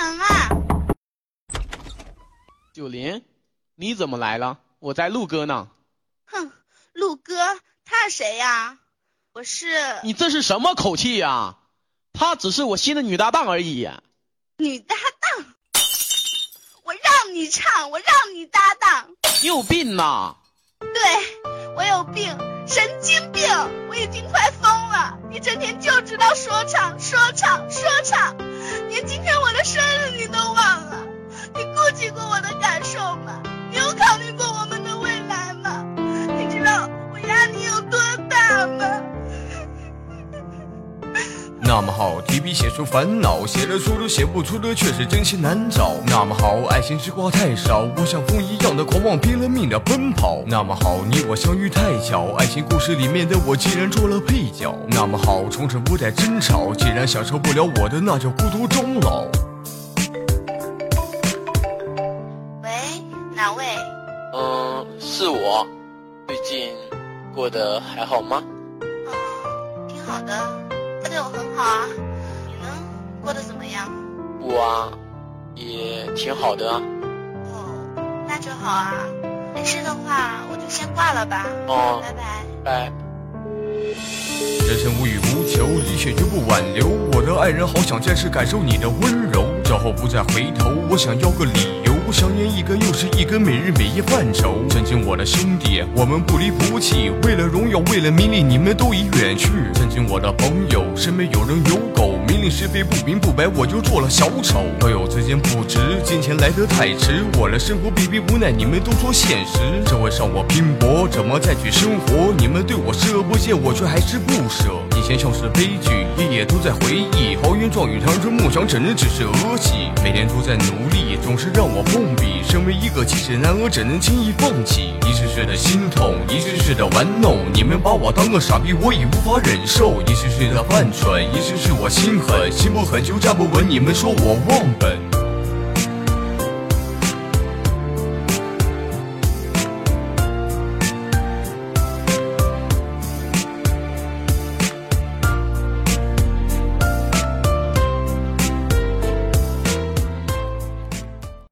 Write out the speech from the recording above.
开门啊！九林，你怎么来了？我在陆哥呢。哼，陆哥，他是谁呀？我是你这是什么口气呀？她只是我新的女搭档而已。女搭档，我让你唱，我让你搭档。你有病呐！对，我有病，神经病，我已经快疯了。你整天就知道说唱，说唱，说唱，那么好，提笔写出烦恼，写了出都写不出的却是真心难找。那么好，爱情之花太少，我像风一样的狂妄，拼了命的奔跑。那么好，你我相遇太巧，爱情故事里面的我竟然做了配角。那么好，从此不再争吵，既然享受不了我的，那就孤独终老。喂，哪位？嗯，是我。最近过得还好吗？嗯，挺好的，他对我很好啊。你呢？过得怎么样？我啊，也挺好的啊。哦，那就好啊。没事的话，我就先挂了吧。哦拜拜。拜。人生无欲无求，一切绝不挽留。我的爱人，好想再次感受你的温柔，之后不再回头。我想要个理由，我香烟一根又是一根，每日每夜犯愁。曾经我的兄弟，我们不离不弃，为了荣耀，为了名利，你们都已远去。曾经我的朋友，身边有人有狗，明令是非不明不白，我就做了小丑。朋友之间不值，金钱来得太迟，我的生活逼逼无奈，你们都说现实。社会上我拼搏，怎么再去生活？你们对我视而不见，我却还是不舍。以前像是悲剧，夜夜都在回忆，豪言壮语谈着梦想，怎能只是儿戏？每天都在努力，总是让我碰壁。身为一个七尺男儿，怎能轻易放弃？一次次的心痛，一次次的玩弄，你们把我当个傻逼，我已无法忍受。一次次的犯蠢，一次次我心狠，心不狠就站不稳，你们说我忘本。